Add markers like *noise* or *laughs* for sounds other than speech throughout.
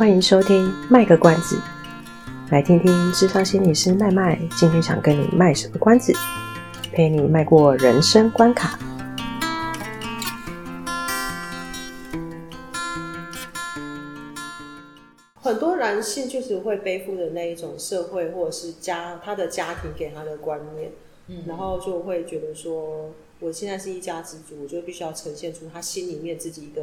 欢迎收听卖个关子，来听听智商心理师麦麦今天想跟你卖什么关子，陪你迈过人生关卡。很多男性就是会背负的那一种社会或者是家他的家庭给他的观念，嗯，然后就会觉得说，我现在是一家之主，我就必须要呈现出他心里面自己一个。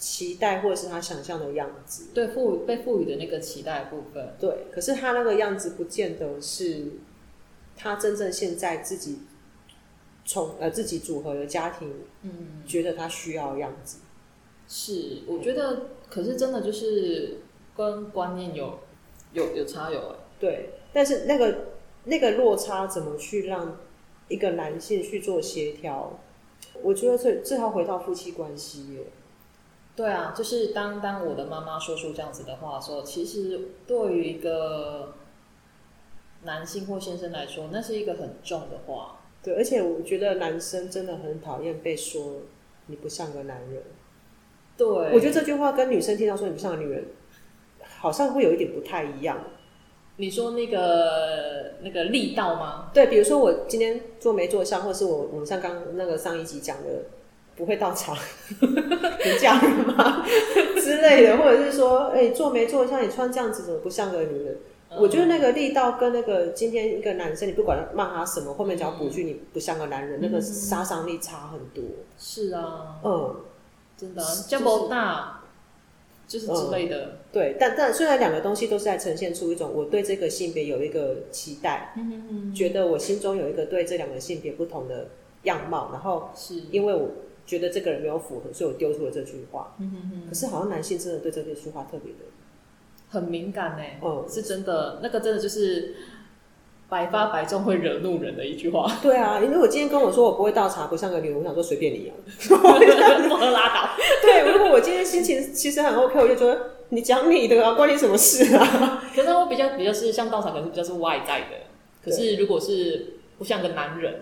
期待或者是他想象的样子，对，赋予被赋予的那个期待部分，对。可是他那个样子不见得是他真正现在自己从呃自己组合的家庭，嗯，觉得他需要的样子。是，我觉得，可是真的就是跟观念有有有差有。对。但是那个那个落差怎么去让一个男性去做协调？我觉得最最好回到夫妻关系耶。对啊，就是当当我的妈妈说出这样子的话的时候，其实对于一个男性或先生来说，那是一个很重的话。对，而且我觉得男生真的很讨厌被说你不像个男人。对，我觉得这句话跟女生听到说你不像个女人，好像会有一点不太一样。你说那个那个力道吗？对，比如说我今天做没做像，或是我我们像刚刚那个上一集讲的。不会到场，你嫁人吗之类的，或者是说，哎、欸，做没做像你穿这样子，怎么不像个女人？嗯、我觉得那个力道跟那个今天一个男生，你不管骂他什么，后面只要补句，你不像个男人，嗯、那个杀伤力差很多。是啊，嗯，真的，这么大，就是之类的。嗯、对，但但虽然两个东西都是在呈现出一种我对这个性别有一个期待，觉得我心中有一个对这两个性别不同的样貌，然后是因为我。觉得这个人没有符合，所以我丢出了这句话。嗯哼哼。可是好像男性真的对这句话特别的很敏感呢。哦、嗯，是真的，那个真的就是百发百中会惹怒人的一句话。*laughs* 对啊，因为我今天跟我说我不会倒茶，不像个女人，我想说随便你啊，不能拉倒。对，如果我今天心情其实很 OK，我就觉得你讲你的啊，关你什么事啊？*laughs* 可是我比较比较是像倒茶，可能是比较是外在的。可是如果是不像个男人。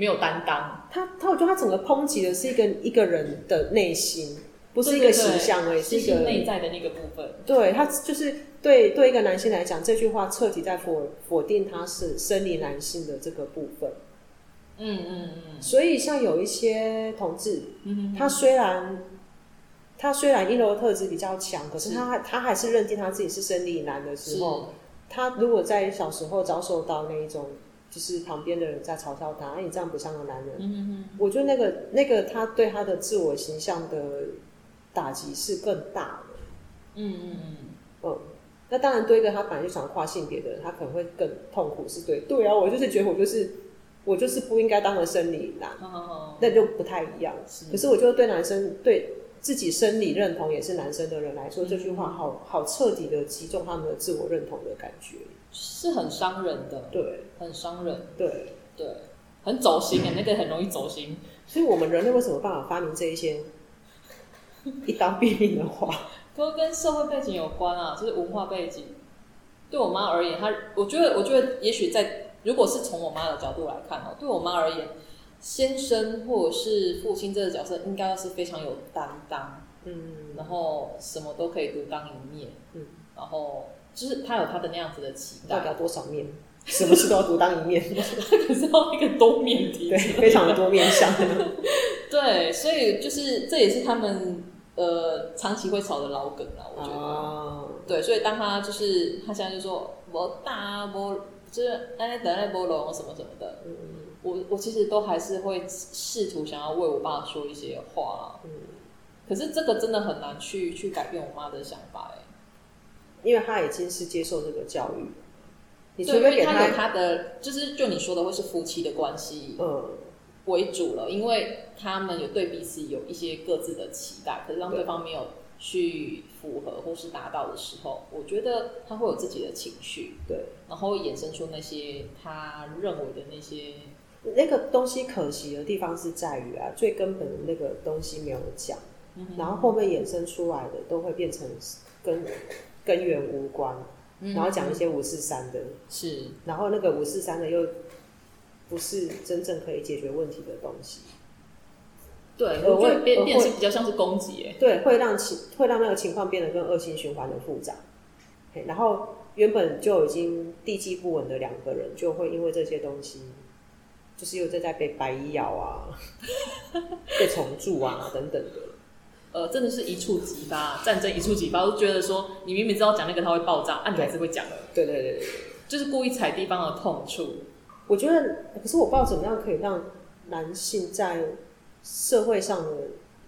没有担当，他他我觉得他整个抨击的是一个一个人的内心，不是一个形象而已，是一个内在的那个部分。对，他就是对对一个男性来讲，这句话彻底在否否定他是生理男性的这个部分。嗯嗯嗯。所以像有一些同志，嗯，他虽然他虽然阴柔特质比较强，可是他他还是认定他自己是生理男的时候，他如果在小时候遭受到那一种。就是旁边的人在嘲笑他，哎，你这样不像个男人。嗯嗯，我觉得那个那个他对他的自我形象的打击是更大的。嗯嗯嗯。嗯，那当然，对一个他本来就想跨性别的人，他可能会更痛苦。是对，对啊，我就是觉得我就是我就是不应该当个生理男，哦、那就不太一样。是，可是我觉得对男生对自己生理认同也是男生的人来说，嗯、这句话好好彻底的击中他们的自我认同的感觉。是很伤人的，对，很伤人，对，对，很走心啊，那个很容易走心。所以，我们人类为什么办法发明这一些 *laughs* 一刀毙命的话？都跟社会背景有关啊，就是文化背景。对我妈而言，她，我觉得，我觉得，也许在如果是从我妈的角度来看哦，对我妈而言，先生或者是父亲这个角色，应该是非常有担当，嗯，然后什么都可以独当一面，嗯，然后。就是他有他的那样子的期待，代表多少面？什么事都要独当一面，*laughs* 可是要一个多面体，对，非常的多面相。*laughs* 对，所以就是这也是他们呃长期会吵的老梗啊，我觉得。啊、对，所以当他就是他现在就说我大波就是哎等下波龙什么什么的，嗯嗯，我我其实都还是会试图想要为我爸说一些话，嗯，可是这个真的很难去去改变我妈的想法，哎。因为他已经是接受这个教育，你除非给他有他的，就是就你说的，会是夫妻的关系，嗯，为主了。因为他们有对彼此有一些各自的期待，可是让对方没有去符合或是达到的时候，我觉得他会有自己的情绪，对，然后衍生出那些他认为的那些那个东西。可惜的地方是在于啊，最根本的那个东西没有讲，嗯、然后后面衍生出来的都会变成跟。根源无关，然后讲一些五四三的，是，然后那个五四三的又不是真正可以解决问题的东西。对，我会变变是比较像是攻击，哎，对，会让情会让那个情况变得更恶性循环的复杂。然后原本就已经地基不稳的两个人，就会因为这些东西，就是又在在被白蚁咬啊，*laughs* 被虫蛀啊等等的。呃，真的是一触即发，战争一触即发，我都觉得说，你明明知道讲那个它会爆炸，啊，你还是会讲的。对对对对，就是故意踩地方的痛处。我觉得，可是我不知道怎么样可以让男性在社会上的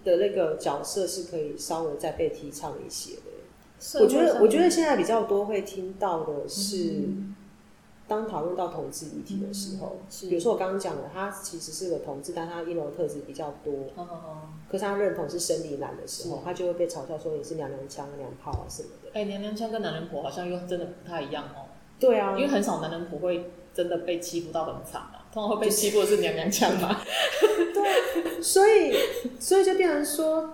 的那个角色是可以稍微再被提倡一些的。我觉得，我觉得现在比较多会听到的是，当讨论到同志议题的时候，嗯、比如说我刚刚讲的，他其实是个同志，但他阴柔特质比较多，哦哦哦，可是他认同是生理男的时候，他就会被嘲笑说你是娘娘腔、娘炮啊什么的。哎、欸，娘娘腔跟男人婆好像又真的不太一样哦。对啊，因为很少男人婆会真的被欺负到很惨啊，通常会被欺负的是娘娘腔嘛。*laughs* 对，所以所以就变成说。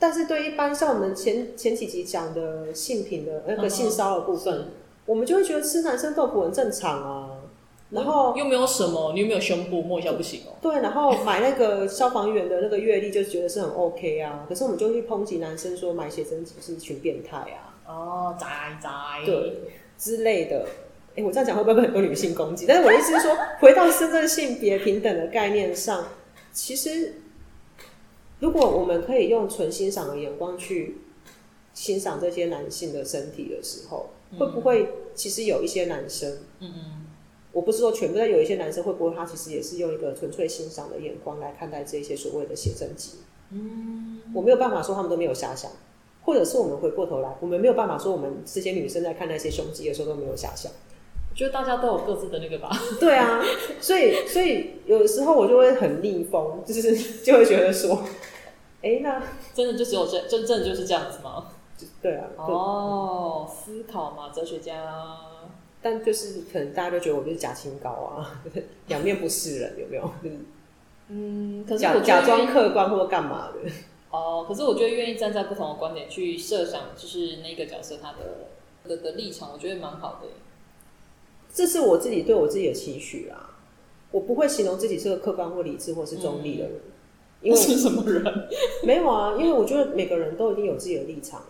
但是对一般像我们前前几集讲的性品的那个性骚扰的部分，嗯、我们就会觉得吃男生豆腐很正常啊。然后又没有什么，你有没有胸部摸一下不行哦？对，然后买那个消防员的那个阅历，就觉得是很 OK 啊。可是我们就去抨击男生说买写真集是一群变态啊。哦，宅宅对之类的。哎，我这样讲会不会很多女性攻击？但是我的意思是说，回到真正性别平等的概念上，其实。如果我们可以用纯欣赏的眼光去欣赏这些男性的身体的时候，嗯、会不会其实有一些男生，嗯嗯，我不是说全部，但有一些男生会不会他其实也是用一个纯粹欣赏的眼光来看待这些所谓的写真集？嗯，我没有办法说他们都没有遐想，或者是我们回过头来，我们没有办法说我们这些女生在看那些胸肌的时候都没有遐想。我觉得大家都有各自的那个吧。对啊，所以所以有时候我就会很逆风，就是就会觉得说，哎、欸，那真的就只有这真正就是这样子吗？对啊。哦，思考嘛，哲学家。但就是可能大家都觉得我就是假清高啊，*laughs* 两面不是人，有没有？嗯，可是假假装客观或干嘛的。哦，可是我觉得愿意站在不同的观点去设想，就是那个角色他的的的立场，我觉得蛮好的。这是我自己对我自己的期许啊！我不会形容自己是个客观或理智或是中立的人，嗯、因为 *laughs* 是什么人？没有啊，因为我觉得每个人都一定有自己的立场。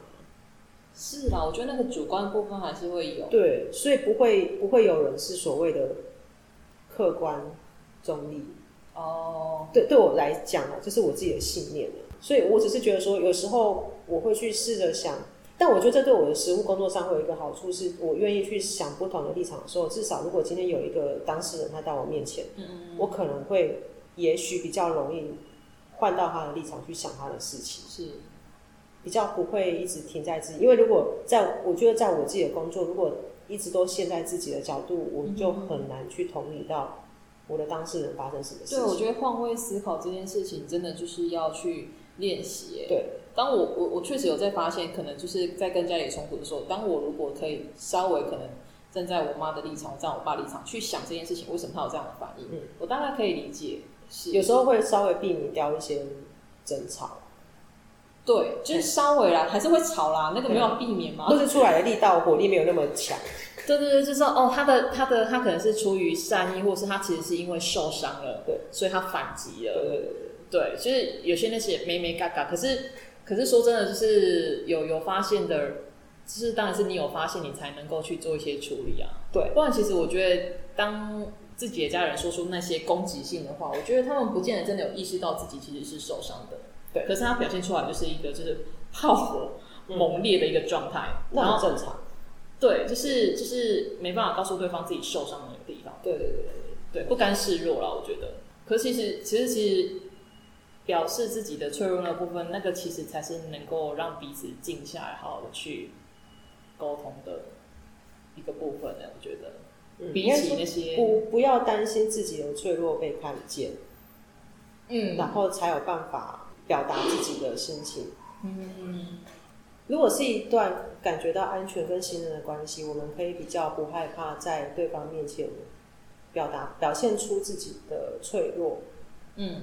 是啦，我觉得那个主观部分还是会有。对，所以不会不会有人是所谓的客观中立。哦，对，对我来讲啊，这是我自己的信念。所以我只是觉得说，有时候我会去试着想。但我觉得这对我的实务工作上会有一个好处，是我愿意去想不同的立场的时候，至少如果今天有一个当事人他到我面前，嗯我可能会也许比较容易换到他的立场去想他的事情，是比较不会一直停在自己。因为如果在我觉得在我自己的工作，如果一直都陷在自己的角度，我就很难去同理到我的当事人发生什么事情。对，我觉得换位思考这件事情真的就是要去练习。对。当我我我确实有在发现，可能就是在跟家里冲突的时候，当我如果可以稍微可能站在我妈的立场，站我爸立场去想这件事情，为什么他有这样的反应？嗯，我大概可以理解。是有时候会稍微避免掉一些争吵。对，就是稍微啦，还是会吵啦，那个没有避免嘛。就是出来的力道火力没有那么强。*laughs* 对对对，就是哦，他的他的他可能是出于善意，或是他其实是因为受伤了，对，所以他反击了。对对对对，就是有些那些没没嘎嘎，可是。可是说真的，就是有有发现的，就是当然是你有发现，你才能够去做一些处理啊。对，不然其实我觉得，当自己的家人说出那些攻击性的话，我觉得他们不见得真的有意识到自己其实是受伤的。对，可是他表现出来就是一个就是炮火猛烈的一个状态，嗯、然后那很正常。对，就是就是没办法告诉对方自己受伤的那个地方。对对对对对，不甘示弱了，我觉得。可是其实其实其实。表示自己的脆弱那部分，那个其实才是能够让彼此静下来，好好的去沟通的一个部分呢。我觉得，嗯、比起那些不不要担心自己的脆弱被看见，嗯，然后才有办法表达自己的心情。嗯，如果是一段感觉到安全跟信任的关系，我们可以比较不害怕在对方面前表达表现出自己的脆弱。嗯。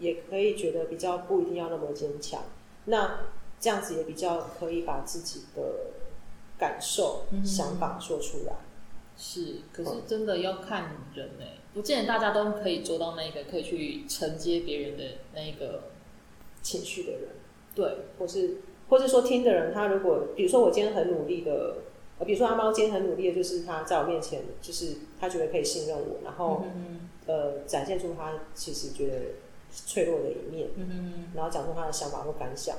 也可以觉得比较不一定要那么坚强，那这样子也比较可以把自己的感受、嗯、想法说出来。是，可是真的要看人呢、欸。不见得大家都可以做到那个可以去承接别人的那一个情绪的人，对，或是或是说听的人，他如果比如说我今天很努力的，呃，比如说阿猫今天很努力的，就是他在我面前，就是他觉得可以信任我，然后、嗯、呃展现出他其实觉得脆弱的一面，嗯、然后讲出他的想法或感想，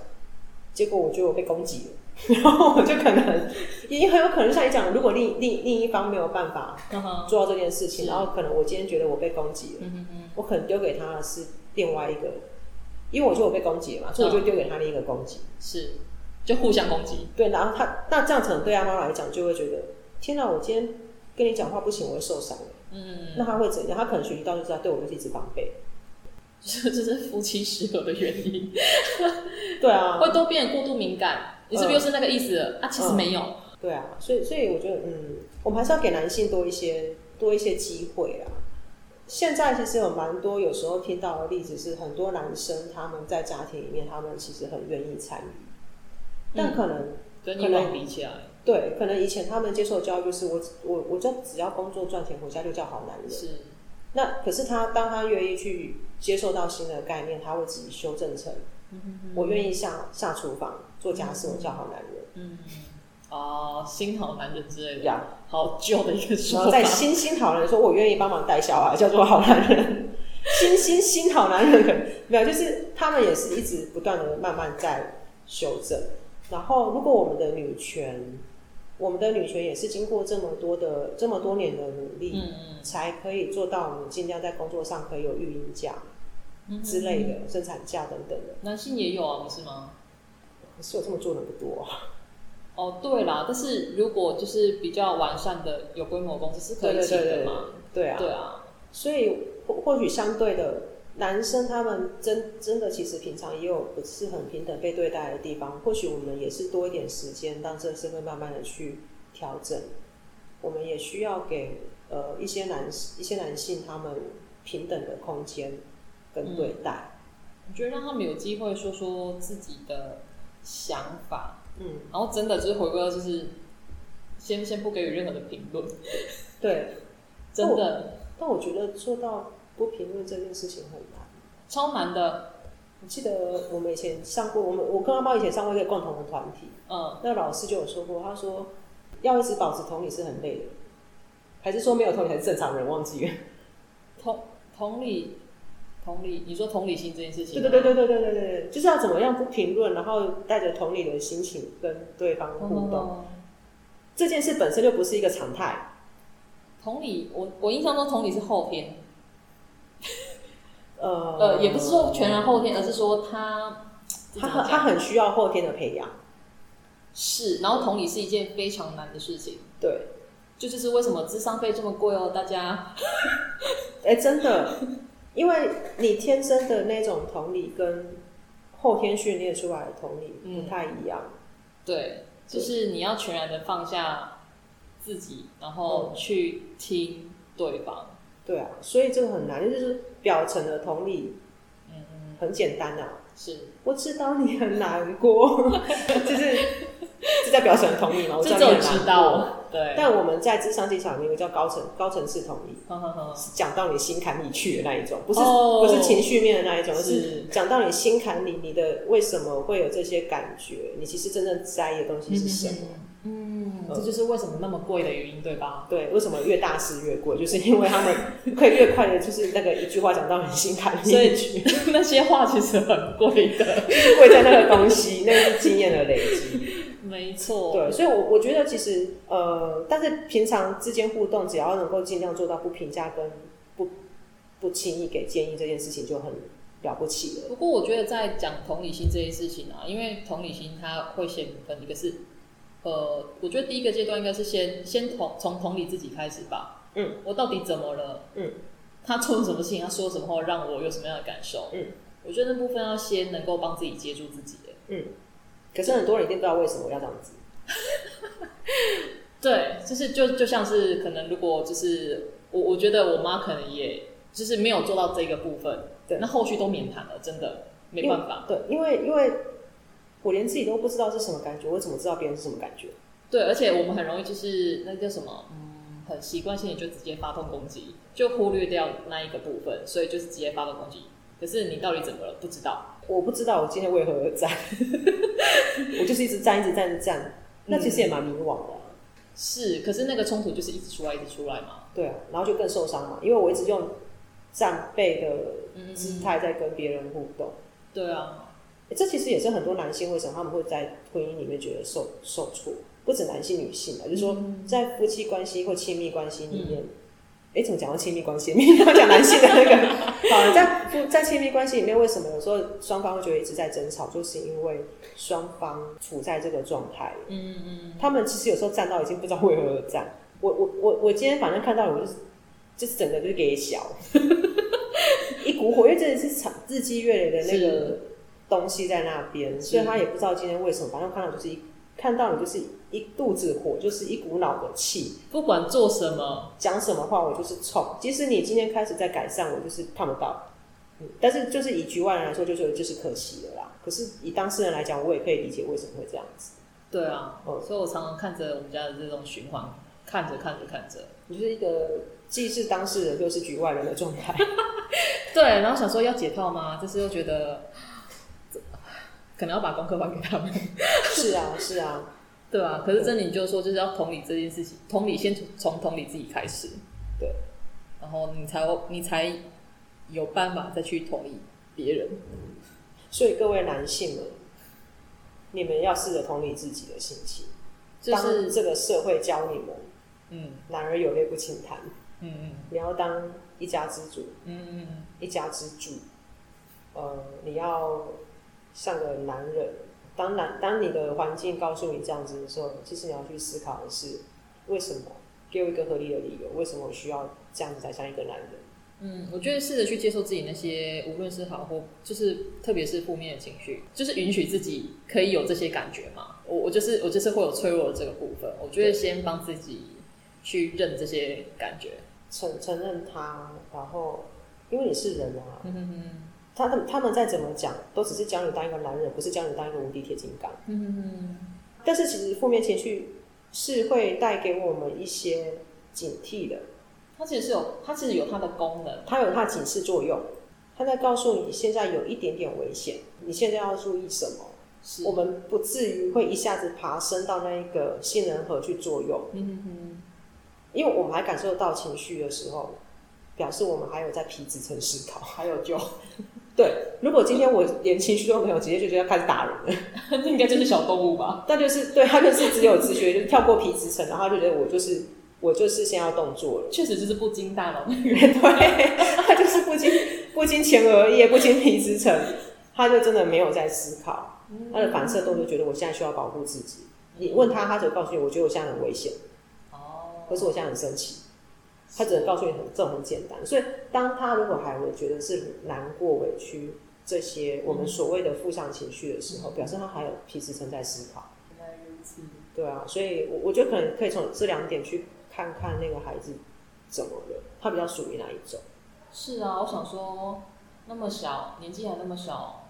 结果我觉得我被攻击了。然后我就可能也很有可能像你讲，如果另另另一方没有办法做到这件事情，然后可能我今天觉得我被攻击了，嗯、我可能丢给他的是另外一个，因为我觉得我被攻击了嘛，所以我就丢给他另一个攻击，是就互相攻击。对，然后他那这样可能对阿妈来讲就会觉得，天哪，我今天跟你讲话不行，我会受伤。嗯，那他会怎样？他可能学习到就是他对我就是一直防备，*laughs* 这这是夫妻失和的原因。*laughs* 对啊，会都变得过度敏感。你是不是又是那个意思了、嗯、啊？其实没有、嗯，对啊，所以所以我觉得，嗯，我们还是要给男性多一些多一些机会啊。现在其实有蛮多有时候听到的例子是，很多男生他们在家庭里面，他们其实很愿意参与，但可能、嗯、跟以往比起来，对，可能以前他们接受教育就是我我我就只要工作赚钱回家就叫好男人。是，那可是他当他愿意去接受到新的概念，他会自己修正成。我愿意下下厨房做家事，我叫好男人。嗯，哦，新好男人之类的，呀，好旧的一个说法。然后在新新好男人说，我愿意帮忙带小孩，叫做好男人。新新新好男人可能没有，就是他们也是一直不断的慢慢在修正。然后，如果我们的女权，我们的女权也是经过这么多的这么多年的努力，嗯，才可以做到我们尽量在工作上可以有育婴假。之类的生产假等等的，男性也有啊，不是吗？可是我这么做的不多啊。哦，对啦，但是如果就是比较完善的有规模公司是可以请的嘛？对啊，对啊。所以或或许相对的，男生他们真真的其实平常也有不是很平等被对待的地方。或许我们也是多一点时间，让这个社会慢慢的去调整。我们也需要给呃一些男一些男性他们平等的空间。跟对待，我觉得让他们有机会说说自己的想法，嗯，然后真的就是回归到就是先先不给予任何的评论，对，*laughs* 真的但。但我觉得做到不评论这件事情很难，超难的。我记得我们以前上过，我们我跟阿猫以前上过一个共同的团体，嗯，那老师就有说过，他说要一直保持同理是很累的，还是说没有同理才是正常人？忘记了，同同理。同理，你说同理心这件事情，对对对对对对对对，就是要怎么样不评论，然后带着同理的心情跟对方互动。这件事本身就不是一个常态。同理，我我印象中同理是后天。呃呃，也不是说全然后天，而是说他他很他很需要后天的培养。是，然后同理是一件非常难的事情。对，就就是为什么智商费这么贵哦？大家，哎、真的。因为你天生的那种同理跟后天训练出来的同理不太一样，嗯、对，就是你要全然的放下自己，然后去听对方。嗯、对啊，所以这个很难，就是表层的同理，嗯，很简单啊，是。我知道你很难过，*laughs* 就是是在表层同理嘛，我知道你很难过。对，但我们在智商技巧里面叫高层高层次同理，讲到你心坎里去的那一种，不是、哦、不是情绪面的那一种，是讲到你心坎里，你的为什么会有这些感觉？你其实真正在意的东西是什么？嗯，嗯，这就是为什么那么贵的原因，对吧？对，为什么越大师越贵？就是因为他们 *laughs* 可以越快的，就是那个一句话讲到你心坎里去，那些话其实很贵的，*laughs* 贵在那个东西，那是经验的累积。没错，对，所以我，我我觉得其实，呃，但是平常之间互动，只要能够尽量做到不评价跟不不轻易给建议，这件事情就很了不起了。不过，我觉得在讲同理心这件事情啊，因为同理心它会先分一个是，呃，我觉得第一个阶段应该是先先同从同理自己开始吧。嗯，我到底怎么了？嗯，他做了什么事情？他说什么话让我有什么样的感受？嗯，我觉得那部分要先能够帮自己接住自己的。嗯。可是很多人一定不知道为什么要这样子。*laughs* 对，就是就就像是可能如果就是我我觉得我妈可能也就是没有做到这个部分，对，那后续都免谈了，真的没办法。对，因为因为我连自己都不知道是什么感觉，我怎么知道别人是什么感觉？对，而且我们很容易就是那叫什么，嗯，很习惯性的就直接发动攻击，就忽略掉那一个部分，所以就是直接发动攻击。可是你到底怎么了？不知道，我不知道我今天为何而战，我就是一直战，一直战，一直战。那其实也蛮迷惘的、啊。是，可是那个冲突就是一直出来，一直出来嘛。对啊，然后就更受伤嘛，因为我一直用战备的姿态在跟别人互动。嗯、对啊、欸，这其实也是很多男性为什么他们会在婚姻里面觉得受受挫，不止男性女性啊，就是说在夫妻关系或亲密关系里面。嗯哎，怎么讲到亲密关系？*laughs* 没有讲男性的那个。*laughs* 好，在在亲密关系里面，为什么有时候双方会觉得一直在争吵？就是因为双方处在这个状态。嗯嗯。他们其实有时候站到已经不知道为何而战。我我我我今天反正看到我就是就是整个就是给小 *laughs* 一股火，因为真的是长日积月累的那个东西在那边，所以他也不知道今天为什么。反正看到就是一。看到你就是一肚子火，就是一股脑的气，不管做什么、讲什么话，我就是冲。即使你今天开始在改善，我就是看不到。嗯，但是就是以局外人来说，就是就是可惜了啦。可是以当事人来讲，我也可以理解为什么会这样子。对啊，哦、嗯，所以我常常看着我们家的这种循环，看着看着看着，你就是一个既是当事人又是局外人的状态。*laughs* 对，然后想说要解套吗？就是又觉得。可能要把功课还给他们。是啊，是啊，对啊。可是真理就是说，就是要同理这件事情，同理先从同理自己开始，对，然后你才你才有办法再去同理别人。所以各位男性们，你们要试着同理自己的心情。就是这个社会教你们，嗯，男儿有泪不轻弹，嗯嗯，你要当一家之主，嗯嗯，一家之主，呃，你要。像个男人，当然当你的环境告诉你这样子的时候，其实你要去思考的是，为什么？给我一个合理的理由，为什么我需要这样子才像一个男人？嗯，我觉得试着去接受自己那些，无论是好或就是，特别是负面的情绪，就是允许自己可以有这些感觉嘛。我我就是我就是会有脆弱的这个部分，我觉得先帮自己去认这些感觉，承承认它，然后因为你是人啊。嗯哼哼他们他们再怎么讲，都只是教你当一个男人，不是教你当一个无敌铁金刚。嗯，但是其实负面情绪是会带给我们一些警惕的。它其实是有，它其实有它的功能，它有它的警示作用。它在告诉你现在有一点点危险，你现在要注意什么？是我们不至于会一下子爬升到那一个杏仁核去作用。嗯哼，因为我们还感受到情绪的时候，表示我们还有在皮质层思考，还有救。对，如果今天我连情绪都没有，直接就觉得要开始打人了，*laughs* 那应该就是小动物吧？但就是对，他就是只有直觉，就是跳过皮质层，然后他就觉得我就是我就是先要动作了。确实就是不经大脑的人，*laughs* 对，他就是不经不经前额叶，不经皮质层，他就真的没有在思考，他的反射动作觉得我现在需要保护自己。你问他，他就告诉你，我觉得我现在很危险，哦，可是我现在很生气。他只能告诉你很这很简单，所以当他如果还会觉得是难过、委屈这些我们所谓的负向情绪的时候，嗯、表示他还有皮质层在思考。原来如此。对啊，所以我我觉得可能可以从这两点去看看那个孩子怎么了，他比较属于哪一种？是啊，我想说，那么小年纪还那么小，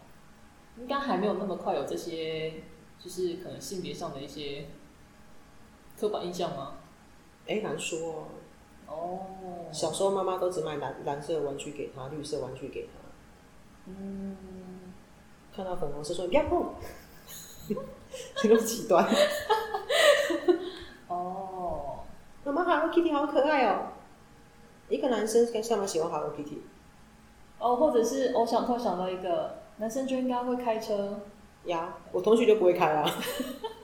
应该还没有那么快有这些，就是可能性别上的一些刻板印象吗？哎、欸，难说、哦。哦，小时候妈妈都只买蓝蓝色的玩具给他，绿色玩具给他。嗯，看到粉红色说不要碰，这个极端。*laughs* 哦，妈妈 Hello Kitty 好可爱哦。一个男生跟上面喜欢 Hello Kitty。哦，或者是我想突然想到一个男生就应该会开车呀，我同学就不会开啊。*laughs*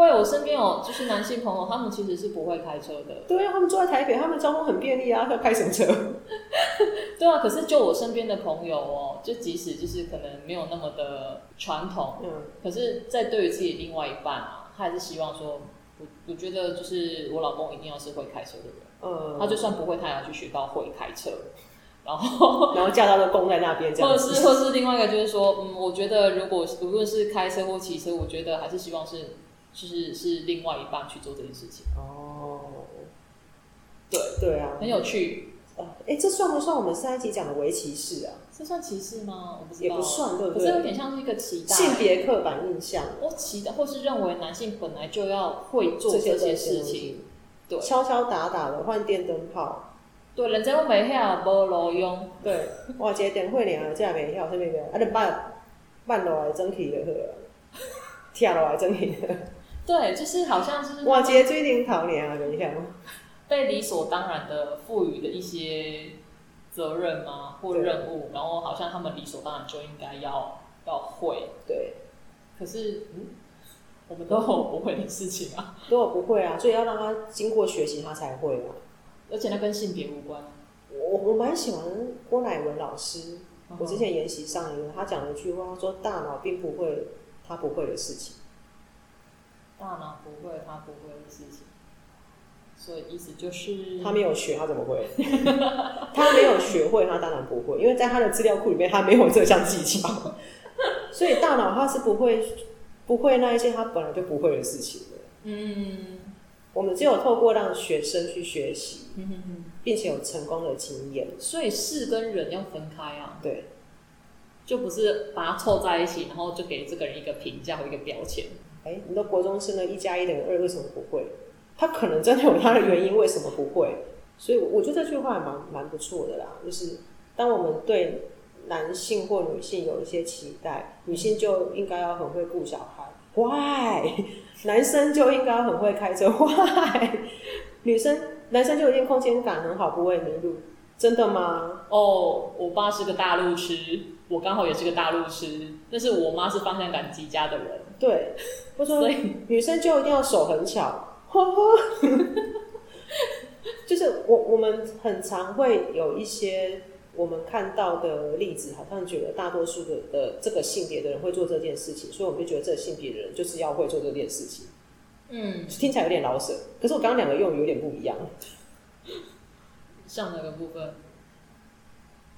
会，我身边有就是男性朋友，他们其实是不会开车的。对啊，他们住在台北，他们交通很便利啊，要开什么车？*laughs* 对啊，可是就我身边的朋友哦，就即使就是可能没有那么的传统，嗯，可是，在对于自己另外一半啊，他还是希望说，我我觉得就是我老公一定要是会开车的人，嗯，他就算不会，他也要去学到会开车，然后 *laughs* 然后驾照都供在那边，这样或者是或者是另外一个就是说，嗯，我觉得如果无论是开车或骑车，我觉得还是希望是。就是是另外一半去做这件事情哦，对对啊，很有趣哎、欸，这算不算我们上一集讲的围棋式啊？这算歧视吗？我不知道，也不算，对不对？可是有点像是一个期待性别刻板印象，或期待，或是认为男性本来就要会做这些事情，对，敲敲打打的换电灯泡。对，人家都没晓，无路用。对，哇，这电火呢，这没晓，什么个？啊，你慢慢落来蒸汽就好了，跳落来蒸汽。对，就是好像是哇，这水龙头呢，没晓。被理所当然的赋予的一些责任吗？或任务，然后好像他们理所当然就应该要要会。对。可是，嗯，我们都有不会的事情啊，都有不会啊，所以要让他经过学习，他才会啊。而且那跟性别无关。我我蛮喜欢郭乃文老师，嗯、我之前研习上一个，他讲了一句话，他说大脑并不会他不会的事情。大脑不会他不会的事情，所以意思就是他没有学，他怎么会？他没有学会，他当然不会，因为在他的资料库里面，他没有这项技巧。*laughs* 所以大脑他是不会不会那一些他本来就不会的事情的。嗯。我们只有透过让学生去学习，并且有成功的经验，所以事跟人要分开啊。对，就不是把它凑在一起，然后就给这个人一个评价或一个标签。哎、你的国中生呢一加一等于二，为什么不会？他可能真的有他的原因，为什么不会？所以我觉得这句话还蛮蛮不错的啦。就是当我们对男性或女性有一些期待，女性就应该要很会顾小孩。Why？*laughs* 男生就应该很会开车，Why？*laughs* 女生男生就一定空间感很好，不会迷路，真的吗？哦我爸是个大路痴，我刚好也是个大陆痴，但是我妈是方向感极佳的人。对，我说，所以女生就一定要手很巧，*laughs* 就是我我们很常会有一些。我们看到的例子，好像觉得大多数的的这个性别的人会做这件事情，所以我们就觉得这个性别的人就是要会做这件事情。嗯，听起来有点老舍，可是我刚刚两个用语有点不一样。像那个部分？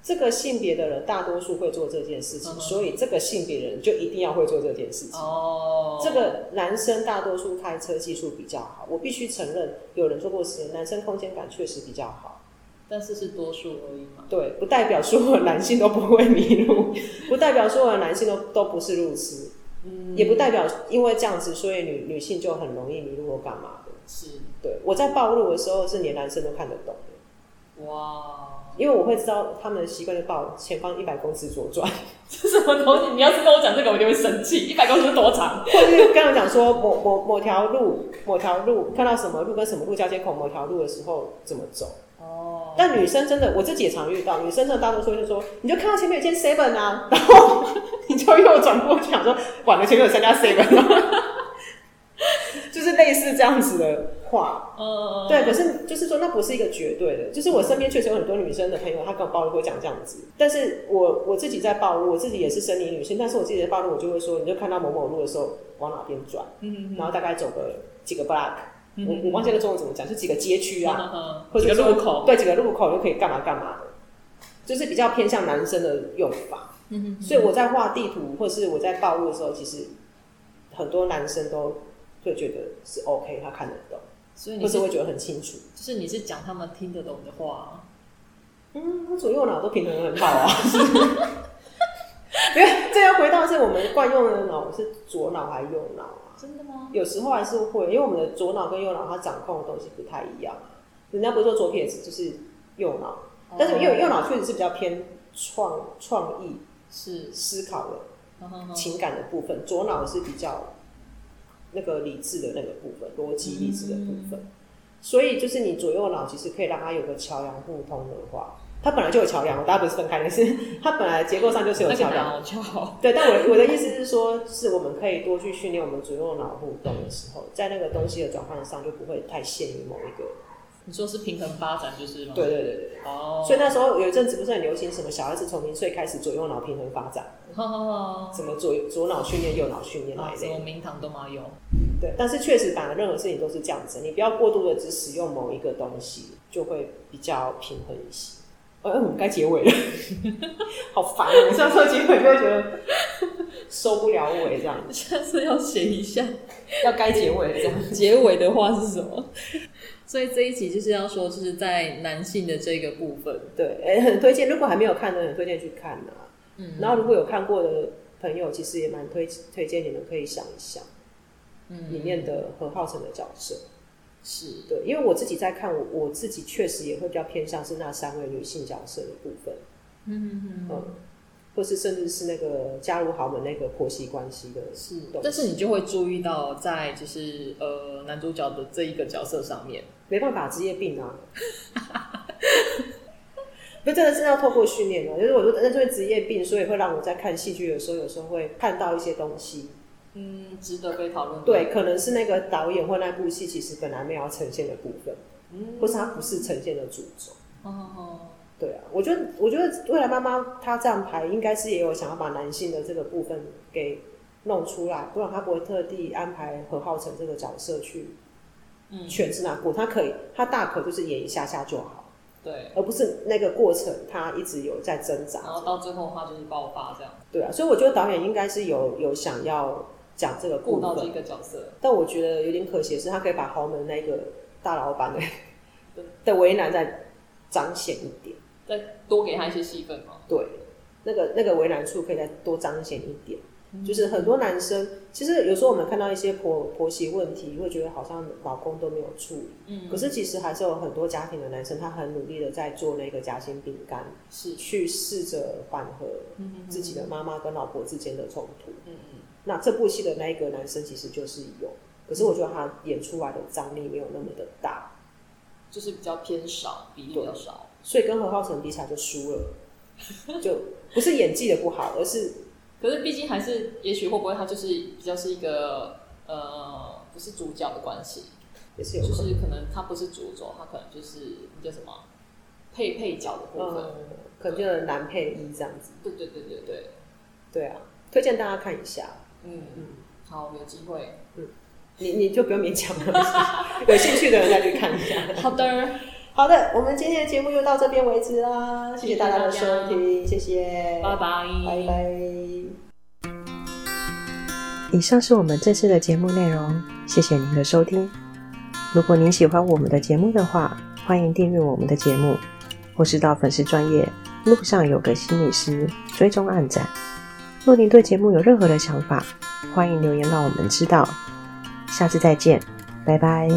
这个性别的人大多数会做这件事情，嗯、所以这个性别的人就一定要会做这件事情。哦，这个男生大多数开车技术比较好，我必须承认，有人做过实验，男生空间感确实比较好。但是是多数而已嘛？对，不代表所有男性都不会迷路，*laughs* 不代表所有的男性都都不是路痴，嗯，也不代表因为这样子，所以女女性就很容易迷路或干嘛的。是，对，我在暴露的时候是连男生都看得懂的。哇！因为我会知道他们的习惯，就报前方一百公尺左转。*laughs* 这什么东西？你要是跟我讲这个，我就会生气。一百公尺多长？或者是刚刚讲说某某某条路，某条路看到什么路跟什么路交接口，某条路的时候怎么走？哦，但女生真的，我自己也常遇到，女生真的大多数就说，你就看到前面有间 seven 啊，然后 *laughs* 你就右转过去，想说，管了前面有三家 seven，就是类似这样子的话。嗯，对，可是就是说，那不是一个绝对的，就是我身边确实有很多女生的朋友，她跟我暴露会讲这样子，但是我我自己在暴露，我自己也是生理女性，但是我自己在暴露，我就会说，你就看到某某路的时候，往哪边转，嗯，然后大概走个几个 block。我我忘记了中文怎么讲，就几个街区啊，或者路口，对，几个路口就可以干嘛干嘛的，就是比较偏向男生的用法。所以我在画地图或是我在暴露的时候，其实很多男生都会觉得是 OK，他看得懂，所以你是会觉得很清楚。就是你是讲他们听得懂的话。嗯，我左右脑都平衡很好啊。*laughs* 因为这要回到是我们惯用的脑是左脑还是右脑啊？真的吗？有时候还是会，因为我们的左脑跟右脑它掌控的东西不太一样。人家不是说左撇子就是右脑，哦、但是右右脑确实是比较偏创创意、是思考的、情感的部分，左脑是比较那个理智的那个部分，逻辑理智的部分。嗯、所以就是你左右脑其实可以让它有个桥梁互通的话。它本来就有桥梁，大家不是分开的，*laughs* 是它本来结构上就是有桥梁。对，但我我的意思是说，是我们可以多去训练我们左右脑互动的时候，在那个东西的转换上就不会太限于某一个。你说是平衡发展就是吗？对对对对。哦。所以那时候有一阵子不是很流行什么小孩子从零岁开始左右脑平衡发展，什么左左脑训练右脑训练那一类，什么名堂都嘛有。对，但是确实，反而任何事情都是这样子，你不要过度的只使用某一个东西，就会比较平衡一些。呃、哦，我们该结尾了，*laughs* 好烦啊！我上次结尾就会觉得收不了尾，这样。*laughs* 下次要写一下，要该结尾这样。*laughs* 结尾的话是什么？所以这一集就是要说，就是在男性的这个部分，对，哎、欸，很推荐。如果还没有看的，很推荐去看呐、啊。嗯。然后如果有看过的朋友，其实也蛮推推荐你们可以想一想，嗯，里面的何浩晨的角色。是对，因为我自己在看我，我自己确实也会比较偏向是那三位女性角色的部分，嗯嗯嗯，嗯，或是甚至是那个加入豪门那个婆媳关系的，是，但是你就会注意到，在就是呃男主角的这一个角色上面，没办法，职业病啊，*laughs* 不，真的是要透过训练的，就是我说那这职业病，所以会让我在看戏剧的时候，有时候会看到一些东西。嗯，值得被讨论。对，可能是那个导演或那部戏其实本来没有要呈现的部分，嗯，或是它不是呈现的主轴。哦，对啊，我觉得，我觉得未来妈妈她这样排，应该是也有想要把男性的这个部分给弄出来，不然她不会特地安排何浩晨这个角色去诠释那部，他可以，他大可就是演一下下就好，对，而不是那个过程他一直有在挣扎，然后到最后的话就是爆发这样。对啊，所以我觉得导演应该是有有想要。讲这个顾到这个角色，但我觉得有点可惜的是，他可以把豪门那个大老板的的为难再彰显一点，再多给他一些戏份吗。对，那个那个为难处可以再多彰显一点。嗯、就是很多男生，其实有时候我们看到一些婆婆媳问题，会觉得好像老公都没有处理。嗯，可是其实还是有很多家庭的男生，他很努力的在做那个夹心饼干，是去试着缓和自己的妈妈跟老婆之间的冲突。嗯嗯。那这部戏的那一个男生其实就是有，可是我觉得他演出来的张力没有那么的大，就是比较偏少，比例比较少，所以跟何浩晨比起来就输了，*laughs* 就不是演技的不好，而是，可是毕竟还是，也许会不会他就是比较是一个呃，不是主角的关系，也是有，就是可能他不是主角，他可能就是叫什么配配角的部分，嗯、可能就是男配一这样子，对对对对对，对啊，推荐大家看一下。嗯嗯，好，有机会，嗯，你你就不用勉强了，*laughs* 有兴趣的人再去看一下。好的，好的，我们今天的节目就到这边为止啦，谢谢大家的收听，谢谢，拜拜，拜拜。以上是我们这次的节目内容，谢谢您的收听。如果您喜欢我们的节目的话，欢迎订阅我们的节目，或是到粉丝专业路上有个心理师追踪暗赞。若您对节目有任何的想法，欢迎留言让我们知道。下次再见，拜拜。